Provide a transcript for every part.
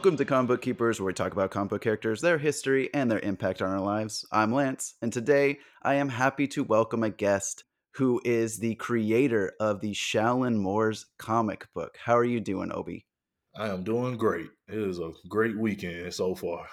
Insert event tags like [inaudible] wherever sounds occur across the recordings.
Welcome to Comic Book Keepers, where we talk about comic book characters, their history, and their impact on our lives. I'm Lance, and today I am happy to welcome a guest who is the creator of the Shaolin Moorz comic book. How are you doing, Obe? I am doing great. It is a great weekend so far.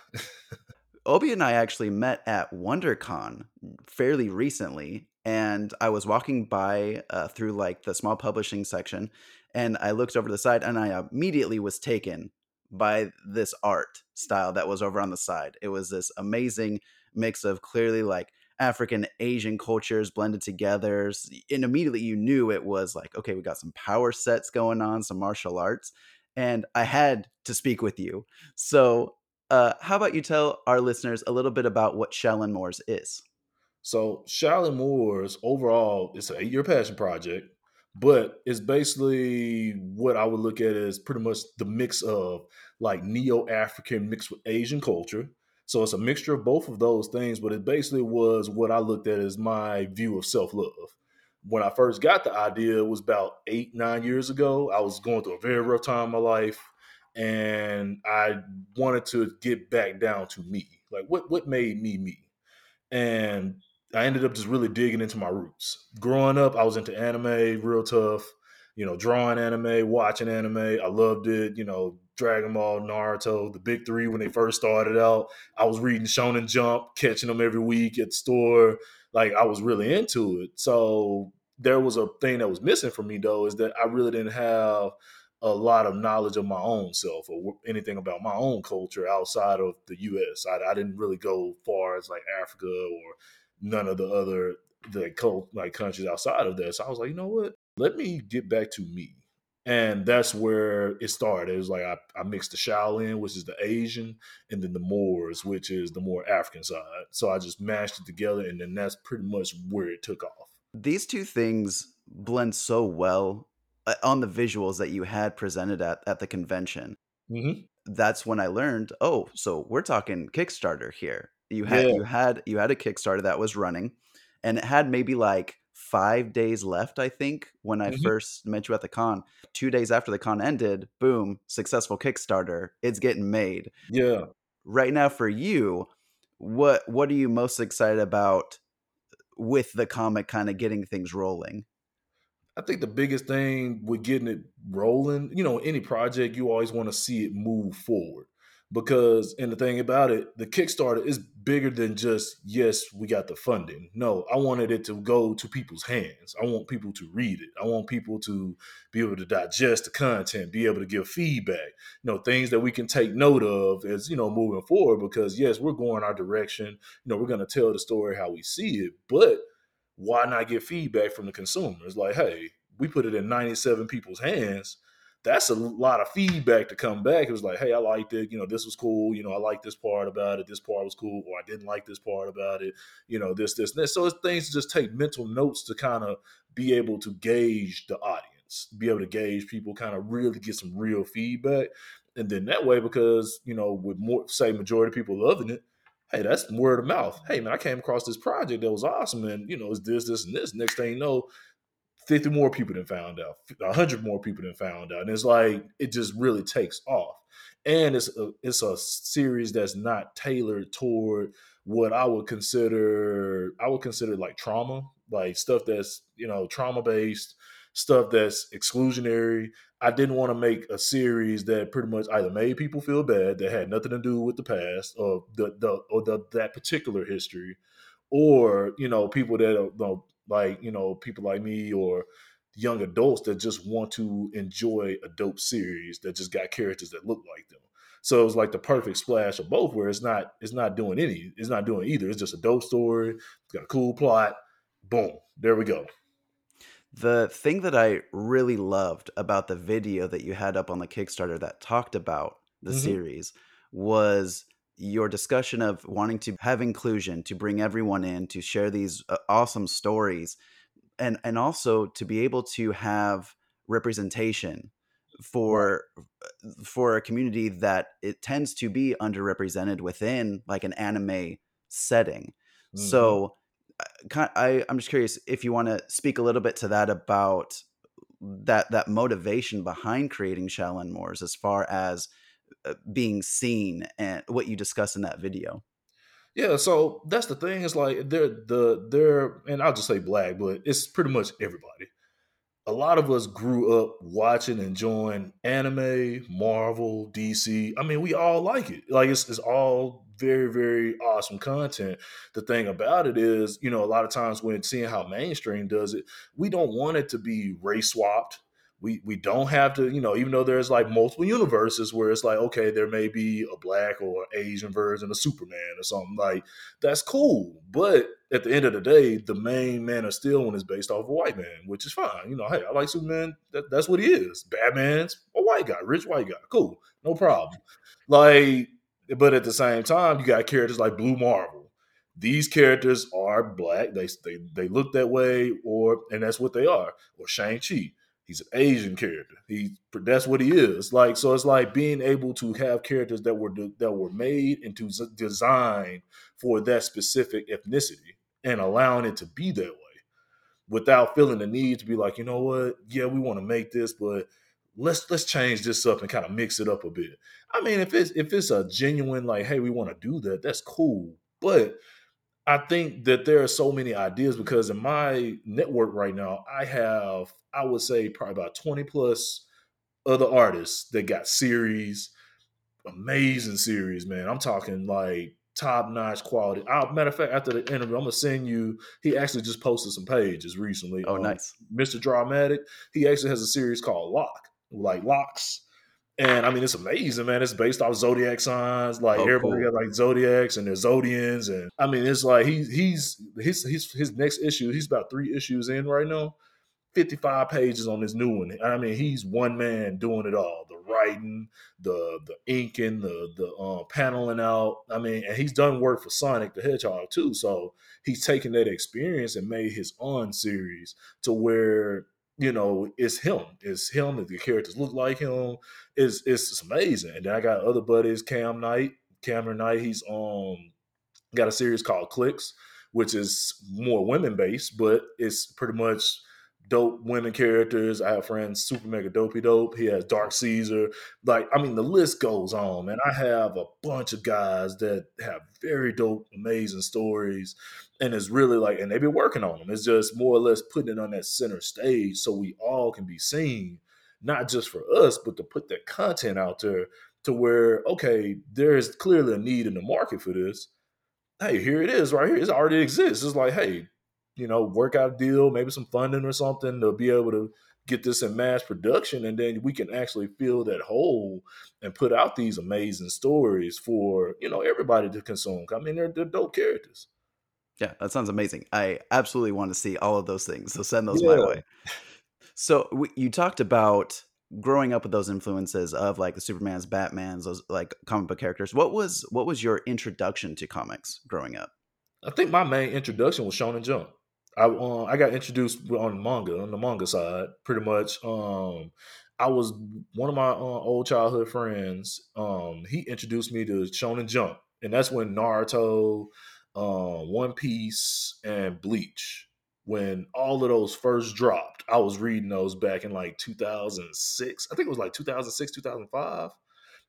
[laughs] Obe and I actually met at WonderCon fairly recently, and I was walking by uh, through like the small publishing section, and I looked over to the side, and I immediately was taken by this art style that was over on the side. It was this amazing mix of clearly like African Asian cultures blended together. And immediately you knew it was like, okay, we got some power sets going on, some martial arts. And I had to speak with you. So, uh, how about you tell our listeners a little bit about what Shaolin Moorz is? So, Shaolin Moorz overall, it's an eight year passion project but it's basically what I would look at as pretty much the mix of like neo African mixed with Asian culture. So it's a mixture of both of those things, but it basically was what I looked at as my view of self love. When I first got the idea, it was about eight, nine years ago. I was going through a very rough time in my life, and I wanted to get back down to me. Like, what what made me me? And I ended up just really digging into my roots. Growing up, I was into anime, real tough. You know, drawing anime, watching anime. I loved it. You know, Dragon Ball, Naruto, the big three when they first started out. I was reading Shonen Jump, catching them every week at the store. Like I was really into it. So there was a thing that was missing for me though, is that I really didn't have a lot of knowledge of my own self or anything about my own culture outside of the U.S. I, I didn't really go far as like Africa or none of the other the cult like countries outside of that. So I was like, you know what? Let me get back to me. And that's where it started. It was like I, I mixed the Shaolin, which is the Asian, and then the Moors, which is the more African side. So I just mashed it together, and then that's pretty much where it took off. These two things blend so well uh, on the visuals that you had presented at, at the convention. Mm-hmm. That's when I learned, oh, so we're talking Kickstarter here. You had yeah. you had you had a Kickstarter that was running, and it had maybe like five days left. I think when I mm-hmm. first met you at the con, two days after the con ended, boom, successful Kickstarter. It's getting made. Yeah. Right now, for you, what what are you most excited about with the comic kind of getting things rolling? I think the biggest thing with getting it rolling, you know, any project, you always want to see it move forward because and the thing about it the kickstarter is bigger than just yes we got the funding. No i wanted it to go to people's hands. I want people to read it. I want people to be able to digest the content be able to give feedback. You know things that we can take note of as you know moving forward because yes we're going our direction. You know we're going to tell the story how we see it but why not get feedback from the consumers? Like hey we put it in 97 people's hands that's a lot of feedback to come back. It was like, hey, I liked it. You know, this was cool. You know, I like this part about it. This part was cool, or I didn't like this part about it. You know, this, this, this. So it's things to just take mental notes to kind of be able to gauge the audience, be able to gauge people, kind of really get some real feedback, and then that way, because you know, with more say majority of people loving it, hey, that's word of mouth. Hey, man, I came across this project that was awesome, and you know, it's this, this, and this. Next thing you know, 50 more people than found out, 100 more people than found out. And it's like, it just really takes off. And it's a, it's a series that's not tailored toward what I would consider, I would consider like trauma, like stuff that's, you know, trauma based, stuff that's exclusionary. I didn't want to make a series that pretty much either made people feel bad that had nothing to do with the past or the, the or the, that particular history, or you know people that are, you know, like you know people like me or young adults that just want to enjoy a dope series that just got characters that look like them. So it was like the perfect splash of both, where it's not it's not doing any, it's not doing either. It's just a dope story, it's got a cool plot. Boom, there we go. The thing that I really loved about the video that you had up on the Kickstarter that talked about the mm-hmm. series was your discussion of wanting to have inclusion, to bring everyone in, to share these uh, awesome stories, and and also to be able to have representation for uh, for a community that it tends to be underrepresented within like an anime setting. Mm-hmm. So uh, I, I'm just curious if you want to speak a little bit to that about that that motivation behind creating Shaolin Moorz as far as Uh, being seen and what you discuss in that video. Yeah, so that's the thing. It's like they're the they're and I'll just say black, but it's pretty much everybody. A lot of us grew up watching, enjoying anime, Marvel, DC. I mean, we all like it. Like it's, it's all very, very awesome content. The thing about it is, you know, a lot of times when seeing how mainstream does it, we don't want it to be race swapped we we don't have to you know even though there's like multiple universes where it's like okay there may be a black or asian version of superman or something like that's cool. But at the end of the day the main man of steel one is based off a white man which is fine. You know hey i like superman. That, that's what he is. Batman's a white guy rich white guy. Cool. No problem. Like but at the same time you got characters like blue marvel. These characters are black. They, they they look that way or and that's what they are. Or shang-chi he's an Asian character. He that's what he is. Like so, it's like being able to have characters that were that were made and to design for that specific ethnicity and allowing it to be that way without feeling the need to be like, you know what? Yeah, we want to make this, but let's let's change this up and kind of mix it up a bit. I mean, if it's if it's a genuine like, hey, we want to do that, that's cool. But I think that there are so many ideas because in my network right now, I have, I would say, probably about 20 plus other artists that got series, amazing series, man. I'm talking like top notch quality. I, matter of fact, after the interview, I'm gonna send you. He actually just posted some pages recently. Oh, um, nice, Mr. Dramatic. He actually has a series called Lock, like Locks, and I mean, it's amazing, man. It's based off zodiac signs. Like oh, everybody cool. got like zodiacs and their zodians, and I mean, it's like he's he's his his his next issue. He's about three issues in right now. Fifty five pages on this new one. I mean, he's one man doing it all: the writing, the the inking, the the uh, paneling out. I mean, and he's done work for Sonic the Hedgehog too. So he's taken that experience and made his own series to where you know, it's him. It's him. The characters look like him. It's it's amazing. And then I got other buddies, Cam Knight, Cameron Knight. He's um got a series called Clicks, which is more women based, but it's pretty much dope women characters. I have friends, Super Mega Dopey Dope. He has Dark Caesar. Like, I mean, the list goes on, man. I have a bunch of guys that have very dope, amazing stories. And it's really like, and they've been working on them. It's just more or less putting it on that center stage so we all can be seen, not just for us, but to put that content out there to where, okay, there is clearly a need in the market for this. Hey, here it is right here. It already exists. It's like, hey, you know, work out a deal, maybe some funding or something to be able to get this in mass production and then we can actually fill that hole and put out these amazing stories for you know everybody to consume i mean they're, they're dope characters yeah that sounds amazing i absolutely want to see all of those things so send those yeah. my way so we, you talked about growing up with those influences of like the supermans batmans those like comic book characters what was what was your introduction to comics growing up i think my main introduction was shonen jump I um, I got introduced on manga on the manga side pretty much. Um, I was one of my uh, old childhood friends. Um, he introduced me to Shonen Jump, and that's when Naruto, uh, One Piece, and Bleach. When all of those first dropped, I was reading those back in like 2006. I think it was like 2006, 2005.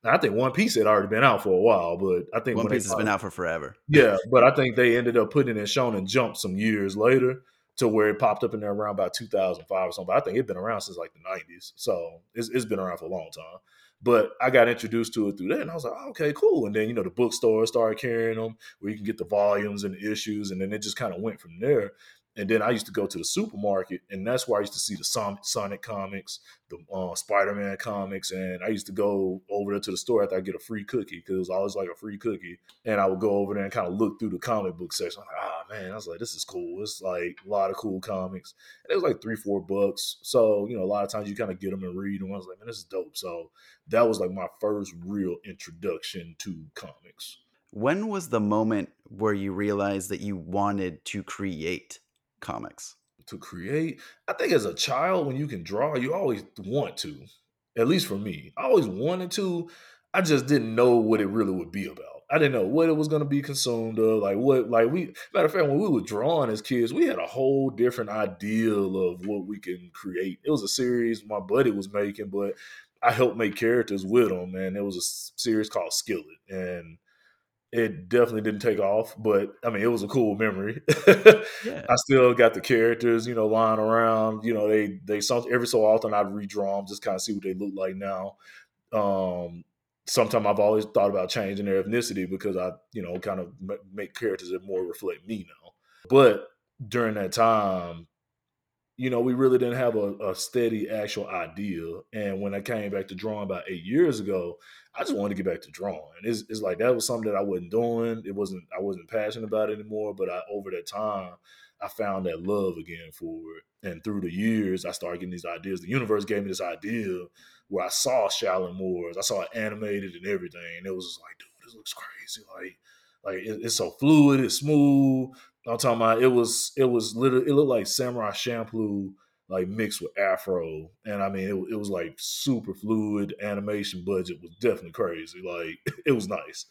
Now, I think One Piece had already been out for a while, but I think One Piece has been out for forever. Yeah, but I think they ended up putting it in Shonen Jump some years later to where it popped up in there around about 2005 or something. But I think it's been around since like the 90s, so it's, it's been around for a long time. But I got introduced to it through that, and I was like, oh, okay, cool. And then you know the bookstore started carrying them, where you can get the volumes and the issues, and then it just kind of went from there. And then I used to go to the supermarket, and that's where I used to see the Sonic comics, the uh, Spider Man comics, and I used to go over there to the store after I get a free cookie because it was always like a free cookie, and I would go over there and kind of look through the comic book section. Like, ah man, I was like, this is cool. It's like a lot of cool comics, and it was like three, four bucks. So you know, a lot of times you kind of get them and read them. I was like, man, this is dope. So that was like my first real introduction to comics. When was the moment where you realized that you wanted to create? Comics? To create, I think as a child, when you can draw, you always want to. At least for me, I always wanted to. I just didn't know what it really would be about. I didn't know what it was going to be consumed of. Like what, like we, matter of fact, when we were drawing as kids, we had a whole different ideal of what we can create. It was a series my buddy was making, but I helped make characters with them, and it was a series called Skillet, and it definitely didn't take off, but I mean, it was a cool memory. [laughs] yeah. I still got the characters, you know, lying around. You know, they they every so often I'd redraw them, just kind of see what they look like now. Um, sometimes I've always thought about changing their ethnicity because I, you know, kind of make characters that more reflect me now. But during that time, you know, we really didn't have a, a, steady actual idea. And when I came back to drawing about eight years ago, I just wanted to get back to drawing. It's, it's like that was something that I wasn't doing. It wasn't I wasn't passionate about anymore. But I over that time, I found that love again for it. And through the years, I started getting these ideas. The universe gave me this idea where I saw Shaolin Moorz. I saw it animated and everything. And it was just like, dude, this looks crazy. Like, like it, it's so fluid, it's smooth. I'm talking about it was it was literally it looked like Samurai Champloo like mixed with Afro, and I mean it, it was like super fluid. Animation budget was definitely crazy. Like [laughs] it was nice.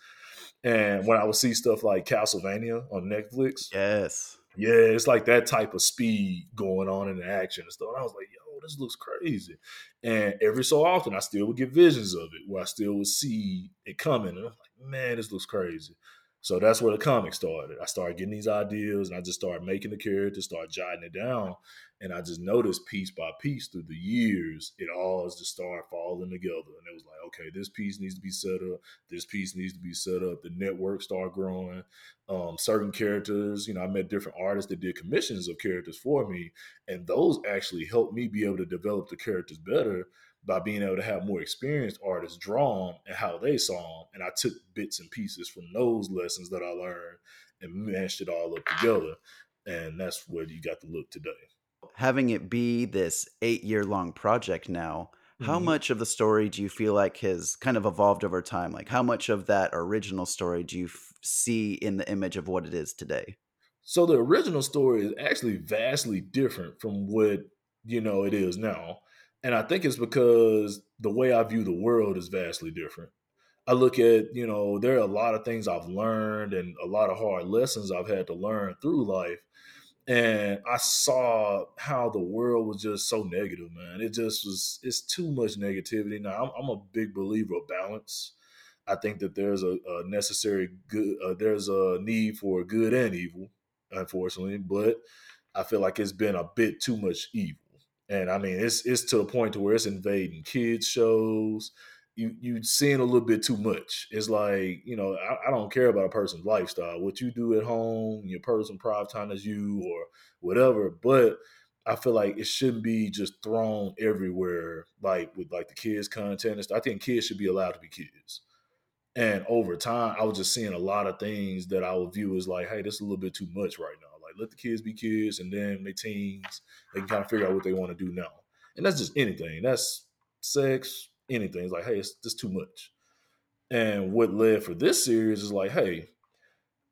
And when I would see stuff like Castlevania on Netflix, yes, yeah, it's like that type of speed going on in the action and stuff. And I was like, yo, this looks crazy. And every so often, I still would get visions of it where I still would see it coming, and I'm like, man, this looks crazy. So that's where the comic started. I started getting these ideas and I just started making the characters, start jotting it down. And I just noticed piece by piece through the years, it all just started falling together. And it was like, okay, this piece needs to be set up. This piece needs to be set up. The network started growing. Um, certain characters, you know, I met different artists that did commissions of characters for me. And those actually helped me be able to develop the characters better by being able to have more experienced artists draw them and how they saw them. And I took bits and pieces from those lessons that I learned and mashed it all up together. And that's where you got to look today. Having it be this eight year long project now, how mm-hmm. much of the story do you feel like has kind of evolved over time? Like, how much of that original story do you f- see in the image of what it is today? So, the original story is actually vastly different from what, you know, it is now. And I think it's because the way I view the world is vastly different. I look at, you know, there are a lot of things I've learned and a lot of hard lessons I've had to learn through life. And I saw how the world was just so negative, man. It just was, it's too much negativity. Now, I'm, I'm a big believer of balance. I think that there's a, a necessary good, uh, there's a need for good and evil, unfortunately, but I feel like it's been a bit too much evil and I mean it's it's to the point to where it's invading kids shows. You you seeing a little bit too much. It's like you know I, I, don't care about a person's lifestyle, what you do at home, your personal private time as you or whatever. But I feel like it shouldn't be just thrown everywhere, like with like the kids content. I think kids should be allowed to be kids. And over time, I was just seeing a lot of things that I would view as like, hey, this is a little bit too much right now let the kids be kids, and then they teens, they can kind of figure out what they want to do now. And that's just anything. That's sex, anything. It's like, hey, it's just too much. And what led for this series is like, hey,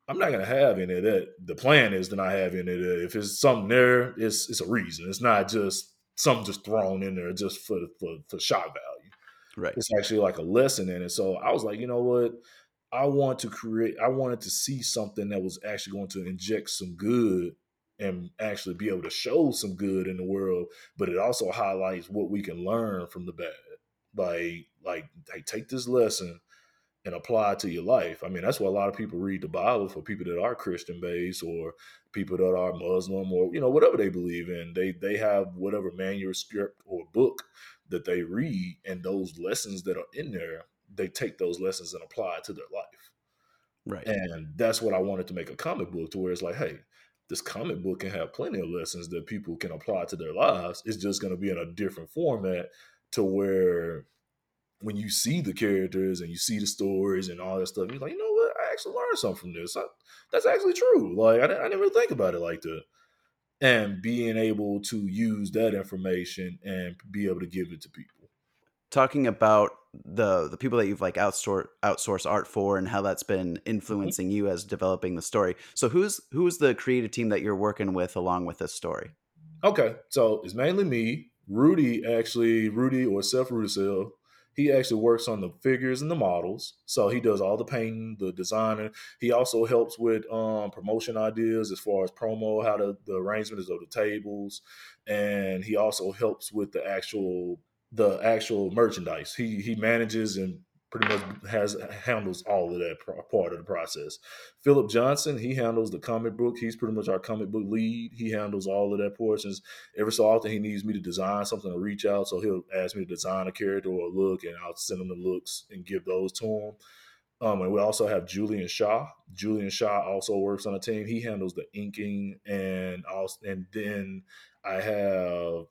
I'm not gonna have any of that. The plan is to not have any of that. If it's something there, it's it's a reason. It's not just something just thrown in there just for for, for shock value. Right. It's actually like a lesson in it. So I was like, you know what? I want to create, I wanted to see something that was actually going to inject some good and actually be able to show some good in the world, but it also highlights what we can learn from the bad. Like, like, hey, take this lesson and apply it to your life. I mean, that's why a lot of people read the Bible for people that are Christian based or people that are Muslim or you know whatever they believe in. They they have whatever manuscript or book that they read, and those lessons that are in there they take those lessons and apply it to their life. Right. And that's what I wanted to make a comic book to where it's like, hey, this comic book can have plenty of lessons that people can apply to their lives. It's just going to be in a different format to where when you see the characters and you see the stories and all that stuff, you're like, you know what? I actually learned something from this. I, that's actually true. Like, I, I didn't really think about it like that. And being able to use that information and be able to give it to people talking about the the people that you've like outsource outsource art for and how that's been mm-hmm. influencing you as developing the story. So who's who's the creative team that you're working with along with this story? Okay, so it's mainly me. Rudy actually, Rudy or Seth Rudisill, he actually works on the figures and the models. So he does all the painting, the designing. He also helps with um, promotion ideas as far as promo, how to, the arrangement is of the tables, and he also helps with the actual the actual merchandise. He he manages and pretty much has handles all of that part of the process. Philip Johnson, he handles the comic book. He's pretty much our comic book lead. He handles all of that portions. Every so often, he needs me to design something to reach out, so he'll ask me to design a character or a look, and I'll send him the looks and give those to him. Um, and we also have Julian Shaw. Julian Shaw also works on the team. He handles the inking and also, and then I have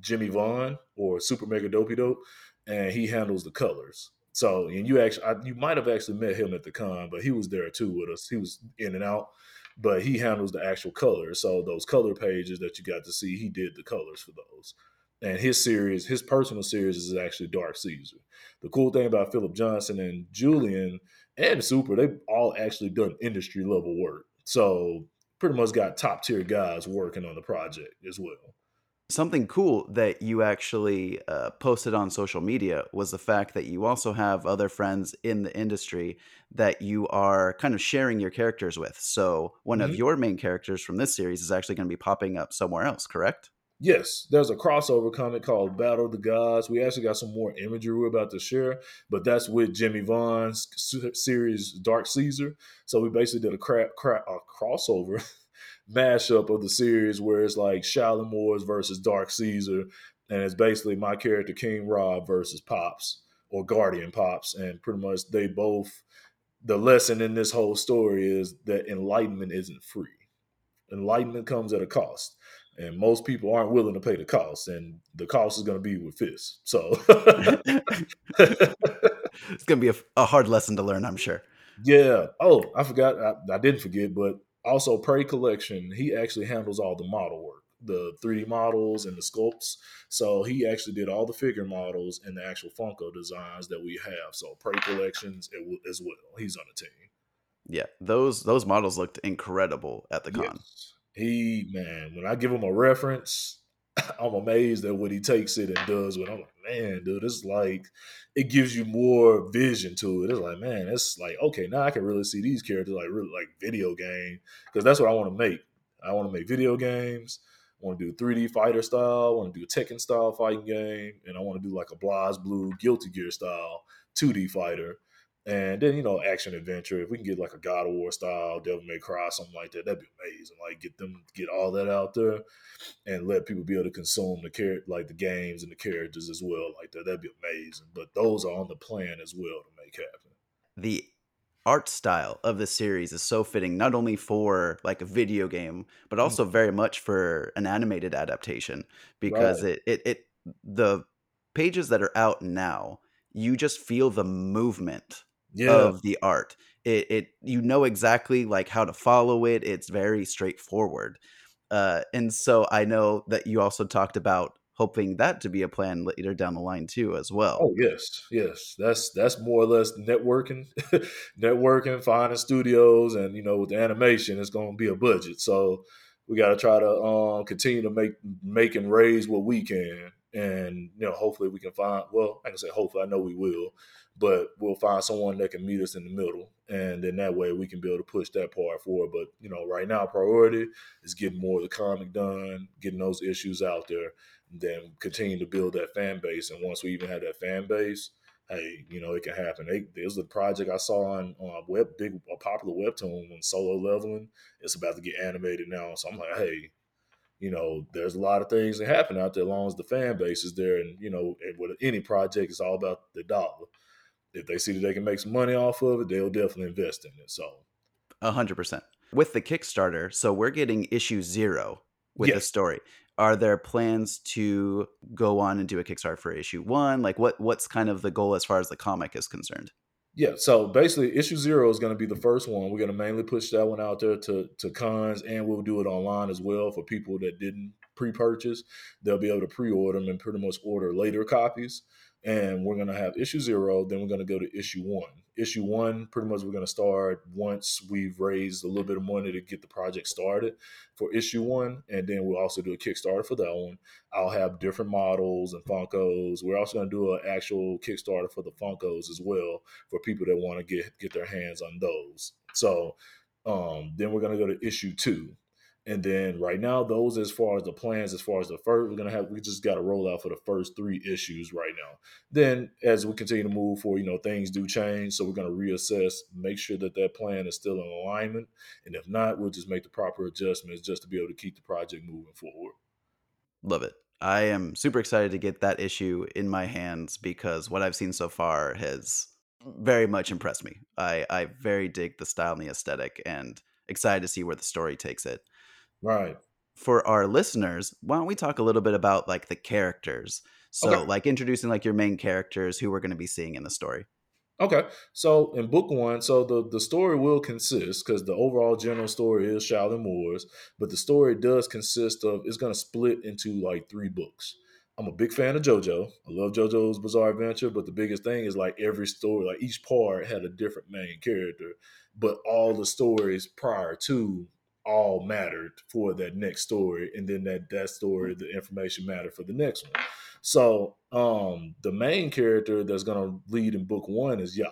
Jimmy Vaughn or Super Mega Dopey Dope, and he handles the colors. So, and you actually, I, you might have actually met him at the con, but he was there too with us. He was in and out, but he handles the actual colors. So those color pages that you got to see, he did the colors for those. And his series, his personal series, is actually Dark Caesar. The cool thing about Philip Johnson and Julian and Super, they've all actually done industry level work. So pretty much got top tier guys working on the project as well. Something cool that you actually uh, posted on social media was the fact that you also have other friends in the industry that you are kind of sharing your characters with. So, one mm-hmm. of your main characters from this series is actually going to be popping up somewhere else, correct? Yes, there's a crossover comic called Battle of the Gods. We actually got some more imagery we're about to share, but that's with Jimmy Vaughn's series Dark Caesar. So we basically did a, cra- cra- a crossover [laughs] mashup of the series where it's like Shaolin Moorz versus Dark Caesar, and it's basically my character King Rob versus Pops or Guardian Pops, and pretty much they both. The lesson in this whole story is that enlightenment isn't free. Enlightenment comes at a cost, and most people aren't willing to pay the cost, and the cost is going to be with fists. So [laughs] it's going to be a, a, hard lesson to learn, I'm sure. Yeah. Oh, I forgot. I, I didn't forget, but also Prey Collection, he actually handles all the model work, the 3D models and the sculpts. So he actually did all the figure models and the actual Funko designs that we have. So Prey Collections as well. He's on the team. Yeah, those those models looked incredible at the con. Yes. He man, when I give him a reference, [laughs] I'm amazed at what he takes it and does. When I'm like, man, dude, it's like it gives you more vision to it. It's like, man, it's like okay, now I can really see these characters like really like video game because that's what I want to make. I want to make video games. I want to do 3D fighter style. I want to do Tekken style fighting game, and I want to do like a BlazBlue Guilty Gear style 2D fighter. And then, you know, action adventure. If we can get like a God of War style, Devil May Cry, something like that, that'd be amazing. Like get them get all that out there and let people be able to consume the character like the games and the characters as well like that. That'd be amazing. But those are on the plan as well to make happen. The art style of the series is so fitting not only for like a video game, but mm. also very much for an animated adaptation because right. it, it it the pages that are out now, you just feel the movement yeah. of the art. It, it you know exactly like how to follow it. It's very straightforward. Uh, and so I know that you also talked about hoping that to be a plan later down the line too as well. Oh yes, yes. That's that's more or less networking, [laughs] networking, finding studios, and you know with the animation, it's going to be a budget. So we got to try to um, continue to make make and raise what we can, and you know hopefully we can find. Well, I can say hopefully. I know we will but we'll find someone that can meet us in the middle and then that way we can be able to push that part forward. But you know right now priority is getting more of the comic done getting those issues out there then continue to build that fan base. And once we even have that fan base hey you know it can happen. They, there's a project i saw on, on a web big a popular webtoon on solo leveling. It's about to get animated now. So i'm like hey you know, there's a lot of things that happen out there as long as the fan base is there. And, you know, and with any project, it's all about the dollar if they see that they can make some money off of it, they'll definitely invest in it. So, a hundred percent with the Kickstarter. So we're getting issue zero with yes. the story. Are there plans to go on and do a Kickstarter for issue one? Like, what what's kind of the goal as far as the comic is concerned? Yeah, so basically, issue zero is going to be the first one. We're going to mainly push that one out there to to cons, and we'll do it online as well for people that didn't pre-purchase. They'll be able to pre-order them and pretty much order later copies and we're going to have issue zero then we're going to go to issue one. Issue one pretty much we're going to start once we've raised a little bit of money to get the project started for issue one and then we'll also do a kickstarter for that one. I'll have different models and funkos. We're also going to do an actual kickstarter for the funkos as well for people that want to get get their hands on those. So um, then we're going to go to issue two And then right now, those as far as the plans, as far as the first, we're gonna have we just got to roll out for the first three issues right now. Then as we continue to move forward, you know, things do change, so we're gonna reassess, make sure that that plan is still in alignment, and if not, we'll just make the proper adjustments just to be able to keep the project moving forward. Love it. I am super excited to get that issue in my hands because what I've seen so far has very much impressed me. I I very dig the style and the aesthetic, and excited to see where the story takes it. Right. For our listeners, why don't we talk a little bit about like the characters? So, Okay. like introducing like your main characters who we're going to be seeing in the story. Okay, so in book one, so the the story will consist because the overall general story is Shaolin Moorz, but the story does consist of it's going to split into like three books. I'm a big fan of JoJo. I love JoJo's Bizarre Adventure, but the biggest thing is like every story, like each part had a different main character, but all the stories prior to all mattered for that next story, and then that that story, the information mattered for the next one. So um the main character that's gonna lead in book one is Ya.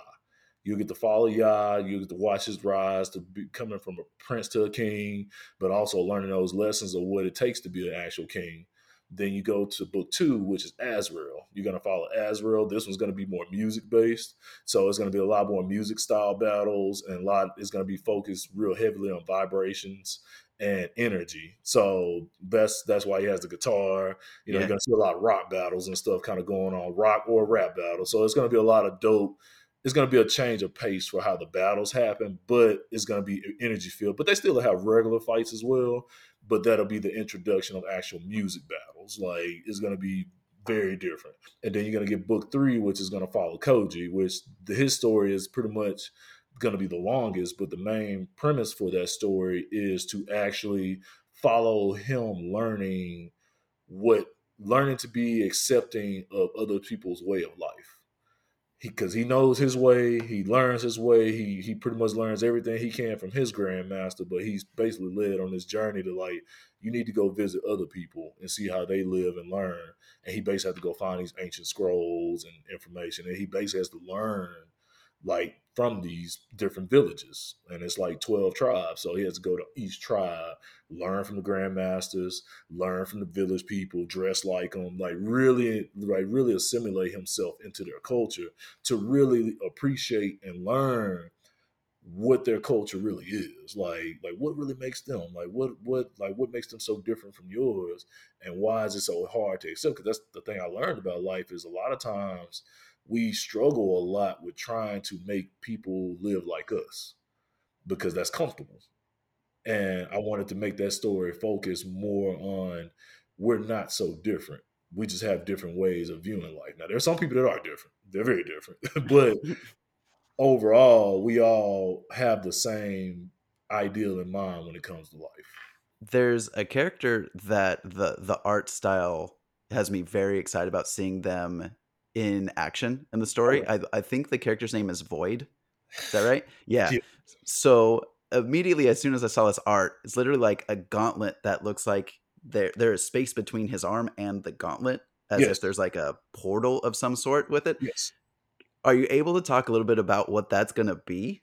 You get to follow Ya, you get to watch his rise to be coming from a prince to a king, but also learning those lessons of what it takes to be an actual king. Then you go to book two, which is Azrael. You're gonna follow Azrael. This one's gonna be more music based, so it's gonna be a lot more music style battles, and a lot. It's gonna be focused real heavily on vibrations and energy. So that's that's why he has the guitar. You know, Yeah. you're gonna see a lot of rock battles and stuff kind of going on, rock or rap battles. So it's gonna be a lot of dope. It's gonna be a change of pace for how the battles happen, but it's gonna be energy filled. But they still have regular fights as well. But that'll be the introduction of actual music battles. Like it's gonna be very different. And then you're gonna get book three, which is gonna follow Koji, which the, his story is pretty much going to be the longest, but the main premise for that story is to actually follow him learning what learning to be accepting of other people's way of life. Because he, knows his way, he learns his way. He he pretty much learns everything he can from his grandmaster, but he's basically led on this journey to like you need to go visit other people and see how they live and learn. And he basically has to go find these ancient scrolls and information, and he basically has to learn like from these different villages and it's like 12 tribes so he has to go to each tribe learn from the grandmasters learn from the village people dress like them like really like really assimilate himself into their culture to really appreciate and learn what their culture really is like like what really makes them like what what like what makes them so different from yours and why is it so hard to accept? Because that's the thing i learned about life is a lot of times we struggle a lot with trying to make people live like us because that's comfortable. And I wanted to make that story focus more on we're not so different. We just have different ways of viewing life. Now, there's some people that are different, they're very different, [laughs] but [laughs] overall, we all have the same ideal in mind when it comes to life. There's a character that the the art style has me very excited about seeing them in action in the story. Oh. I, I think the character's name is Void. Is that right? [sighs] Yeah. So immediately, as soon as I saw this art, it's literally like a gauntlet that looks like there there is space between his arm and the gauntlet, as Yes. if there's like a portal of some sort with it. Yes. Are you able to talk a little bit about what that's gonna be?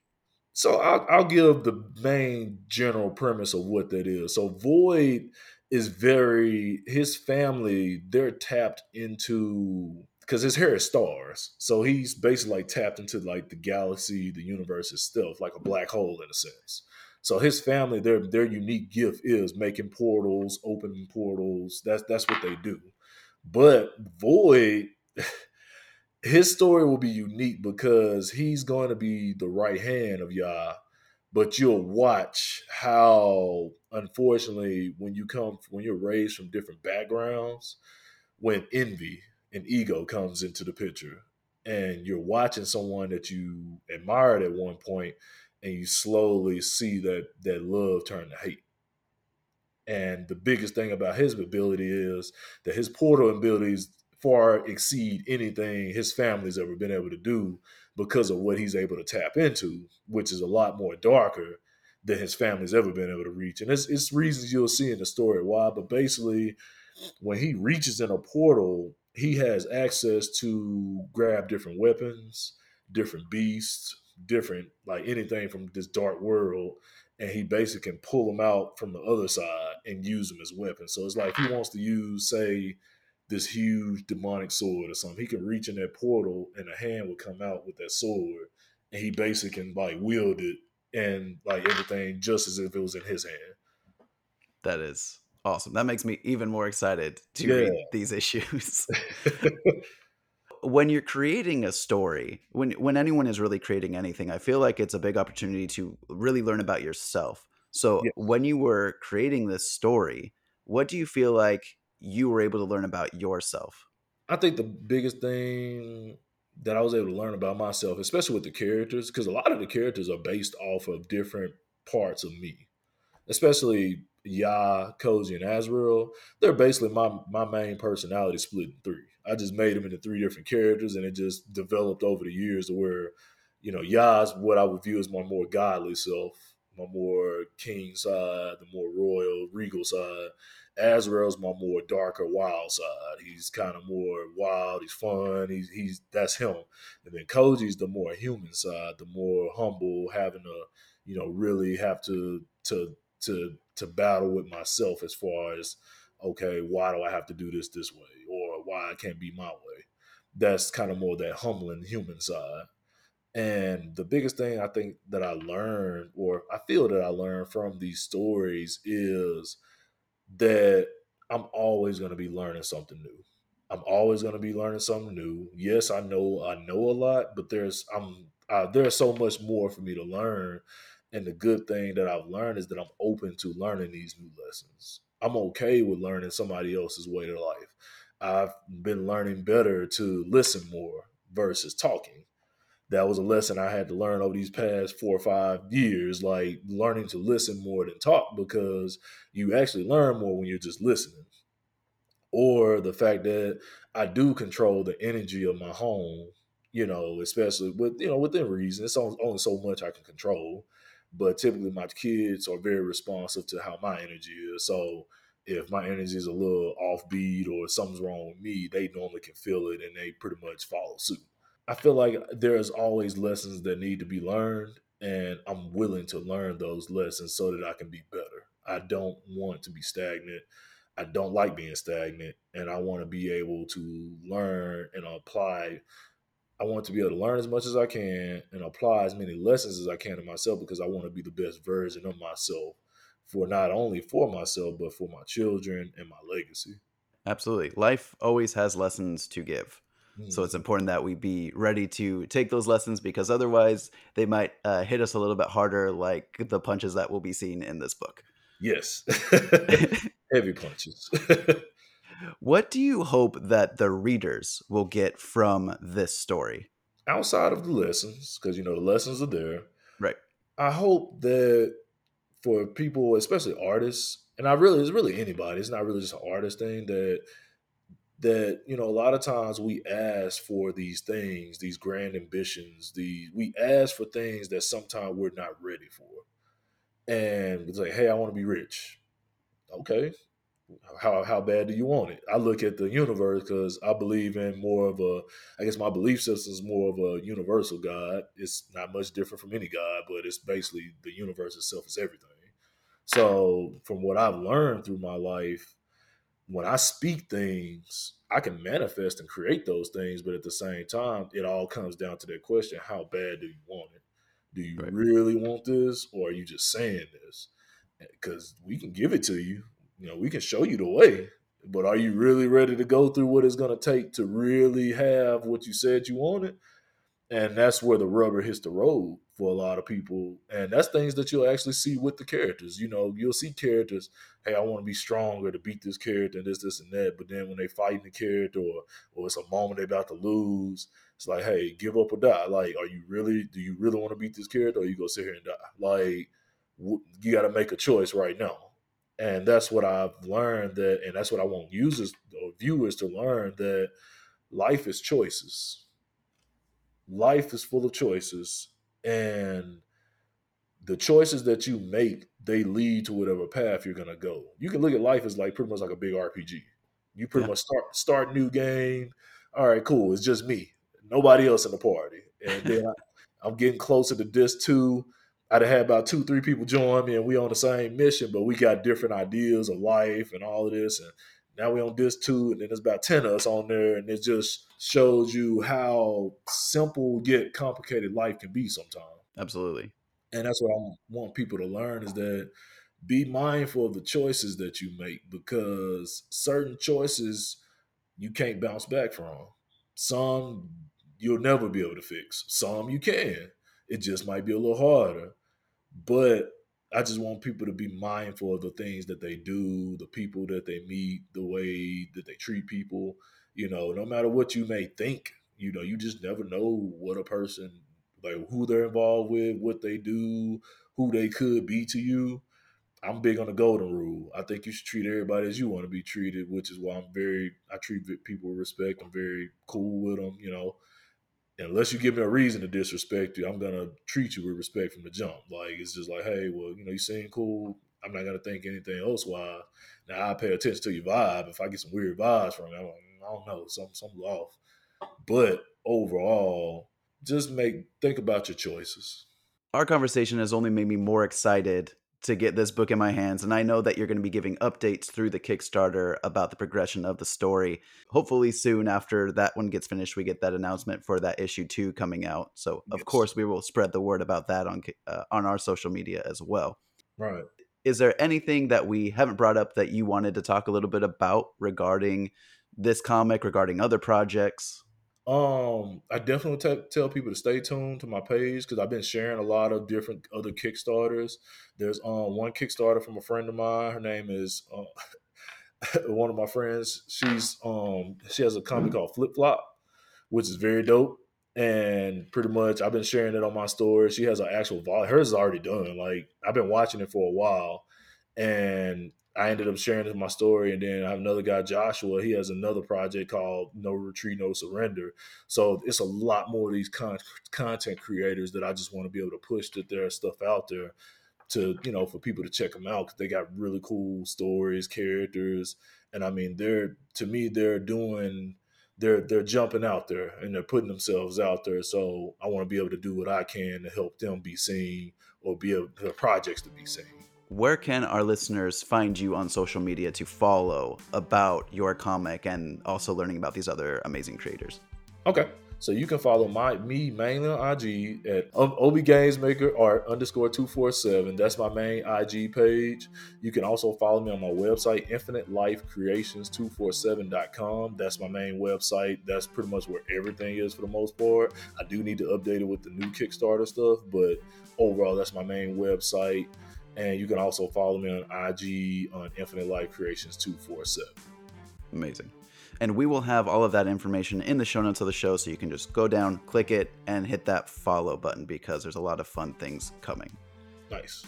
So I'll, I'll give the main general premise of what that is. So Void is very his family. They're tapped into because his hair is stars. So he's basically like tapped into like the galaxy, the universe itself, like a black hole in a sense. So his family, their their unique gift is making portals, opening portals. That's that's what they do. But Void, [laughs] his story will be unique because he's going to be the right hand of Yah. But you'll watch how, unfortunately, when you come when you're raised from different backgrounds, when envy and ego comes into the picture, and you're watching someone that you admired at one point, and you slowly see that that love turn to hate. And the biggest thing about his ability is that his portal abilities far exceed anything his family's ever been able to do because of what he's able to tap into, which is a lot more darker than his family's ever been able to reach. And it's, it's reasons you'll see in the story why, but basically, when he reaches in a portal, he has access to grab different weapons, different beasts, different, like anything from this dark world. and he basically can pull them out from the other side and use them as weapons. So it's like he wants to use, say, this huge demonic sword or something. He can reach in that portal and a hand would come out with that sword, and he basically can like wield it and like everything just as if it was in his hand. That is awesome. That makes me even more excited to yeah. read these issues. [laughs] when you're creating a story, when when anyone is really creating anything, I feel like it's a big opportunity to really learn about yourself. So yes. when you were creating this story, what do you feel like you were able to learn about yourself? I think the biggest thing that I was able to learn about myself, especially with the characters, because a lot of the characters are based off of different parts of me, especially Yah, Koji, and Azrael. They're basically my my main personality split in three. I just made them into three different characters, and it just developed over the years to where, you know, Yah's what I would view as my more godly self, my more king side, the more royal, regal side. Azrael's my more darker, wild side. He's kind of more wild. He's fun. He's he's that's him. And then Koji's the more human side, the more humble, having to, you know, really have to to to to battle with myself as far as okay, why do I have to do this this way, or why I can't be my way. That's kind of more that humbling human side. And the biggest thing I think that I learned, or I feel that I learned from these stories, is that I'm always going to be learning something new. I'm always going to be learning something new. Yes, I know I know a lot, but there's I'm uh, there's so much more for me to learn. And the good thing that I've learned is that I'm open to learning these new lessons. I'm okay with learning somebody else's way of life. I've been learning better to listen more versus talking that was a lesson I had to learn over these past four or five years, like learning to listen more than talk because you actually learn more when you're just listening. Or the fact that I do control the energy of my home, you know, especially with, you know, within reason. It's only so much I can control. But typically my kids are very responsive to how my energy is. So if my energy is a little offbeat or something's wrong with me, they normally can feel it and they pretty much follow suit. I feel like there's always lessons that need to be learned, and I'm willing to learn those lessons so that I can be better. I don't want to be stagnant. I don't like being stagnant, and I want to be able to learn and apply. I want to be able to learn as much as I can and apply as many lessons as I can to myself because I want to be the best version of myself for not only for myself but for my children and my legacy. Absolutely. Life always has lessons to give. So it's mm. important that we be ready to take those lessons because otherwise they might uh, hit us a little bit harder, like the punches that we'll be seen in this book. Yes, [laughs] [laughs] heavy punches. [laughs] what do you hope that the readers will get from this story? Outside of the lessons, because you know the lessons are there. Right. I hope that for people, especially artists, and I really, it's really anybody. It's not really just an artist thing that that you know a lot of times we ask for these things these grand ambitions the we ask for things that sometimes we're not ready for and it's like hey i want to be rich okay how how bad do you want it i look at the universe because i believe in more of a i guess my belief system is more of a universal god it's not much different from any god but it's basically the universe itself is everything so from what i've learned through my life when I speak things, I can manifest and create those things, but at the same time, it all comes down to that question: How bad do you want it? Do you right. really want this, or are you just saying this? Because we can give it to you, you know, we can show you the way, but are you really ready to go through what it's going to take to really have what you said you wanted? And that's where the rubber hits the road for a lot of people. And that's things that you'll actually see with the characters. You know, you'll see characters, hey, I want to be stronger to beat this character and this, this, and that. But then when they fighting the character or or it's a moment they're about to lose, it's like, hey, give up or die. Like, are you really, do you really want to beat this character or you go sit here and die? Like, you got to make a choice right now. And that's what I've learned that, and that's what I want users or viewers to learn that life is choices. Life is full of choices and the choices that you make they lead to whatever path you're gonna go. You can look at life as like pretty much like a big RPG. You pretty yeah. much start start new game. All right, cool. It's just me, nobody else in the party, and then [laughs] I, I'm getting closer to this too. I'd have had about two, three people join me, and we on the same mission, but we got different ideas of life and all of this. And now we on this too, and then there's about ten of us on there, and it just shows you how simple yet complicated life can be sometimes. Absolutely. And that's what I want people to learn is that be mindful of the choices that you make because certain choices you can't bounce back from. Some you'll never be able to fix. Some you can. It just might be a little harder. But I just want people to be mindful of the things that they do, the people that they meet, the way that they treat people. You know, no matter what you may think, you know, you just never know what a person, like who they're involved with, what they do, who they could be to you. I'm big on the golden rule. I think you should treat everybody as you want to be treated, which is why I'm very, I treat people with respect. I'm very cool with them, you know unless you give me a reason to disrespect you, I'm gonna treat you with respect from the jump. Like it's just like, hey, well, you know, you seem cool. I'm not gonna think anything else. Why? Now I pay attention to your vibe. If I get some weird vibes from you, I'm like, mm, I don't know, something something's off. But overall, just make think about your choices. Our conversation has only made me more excited to get this book in my hands. And I know that you're going to be giving updates through the Kickstarter about the progression of the story. Hopefully, soon after that one gets finished, we get that announcement for that issue two coming out. So, of yes. course, we will spread the word about that on uh, on our social media as well. Right. Is there anything that we haven't brought up that you wanted to talk a little bit about regarding this comic, regarding other projects? Um, I definitely t- tell people to stay tuned to my page because I've been sharing a lot of different other Kickstarters. There's um one Kickstarter from a friend of mine. Her name is uh, [laughs] one of my friends. She's um she has a comic called Flip Flop, which is very dope. And pretty much I've been sharing it on my story. She has an actual vol. Hers is already done. Like I've been watching it for a while, and I ended up sharing my story, and then I have another guy, Joshua. He has another project called No Retreat, No Surrender. So it's a lot more of these con- content creators that I just want to be able to push that their stuff out there to you know for people to check them out because they got really cool stories, characters, and I mean they're to me they're doing they're they're jumping out there and they're putting themselves out there. So I want to be able to do what I can to help them be seen or be able their projects to be seen where can our listeners find you on social media to follow about your comic and also learning about these other amazing creators? Okay. So you can follow my me mainly on IG at um, Obe Games art underscore two four seven. That's my main IG page. You can also follow me on my website, Infinite Life Creations 247.com. That's my main website. That's pretty much where everything is for the most part. I do need to update it with the new Kickstarter stuff, but overall that's my main website. And you can also follow me on IG on Infinite Life Creations 247. Amazing. And we will have all of that information in the show notes of the show so you can just go down, click it, and hit that follow button because there's a lot of fun things coming. Nice.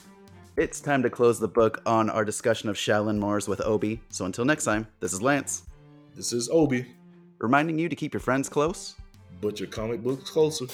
It's time to close the book on our discussion of Shaolin Moorz with Obe. So until next time, this is Lance. This is Obe. Reminding you to keep your friends close, but your comic books closer.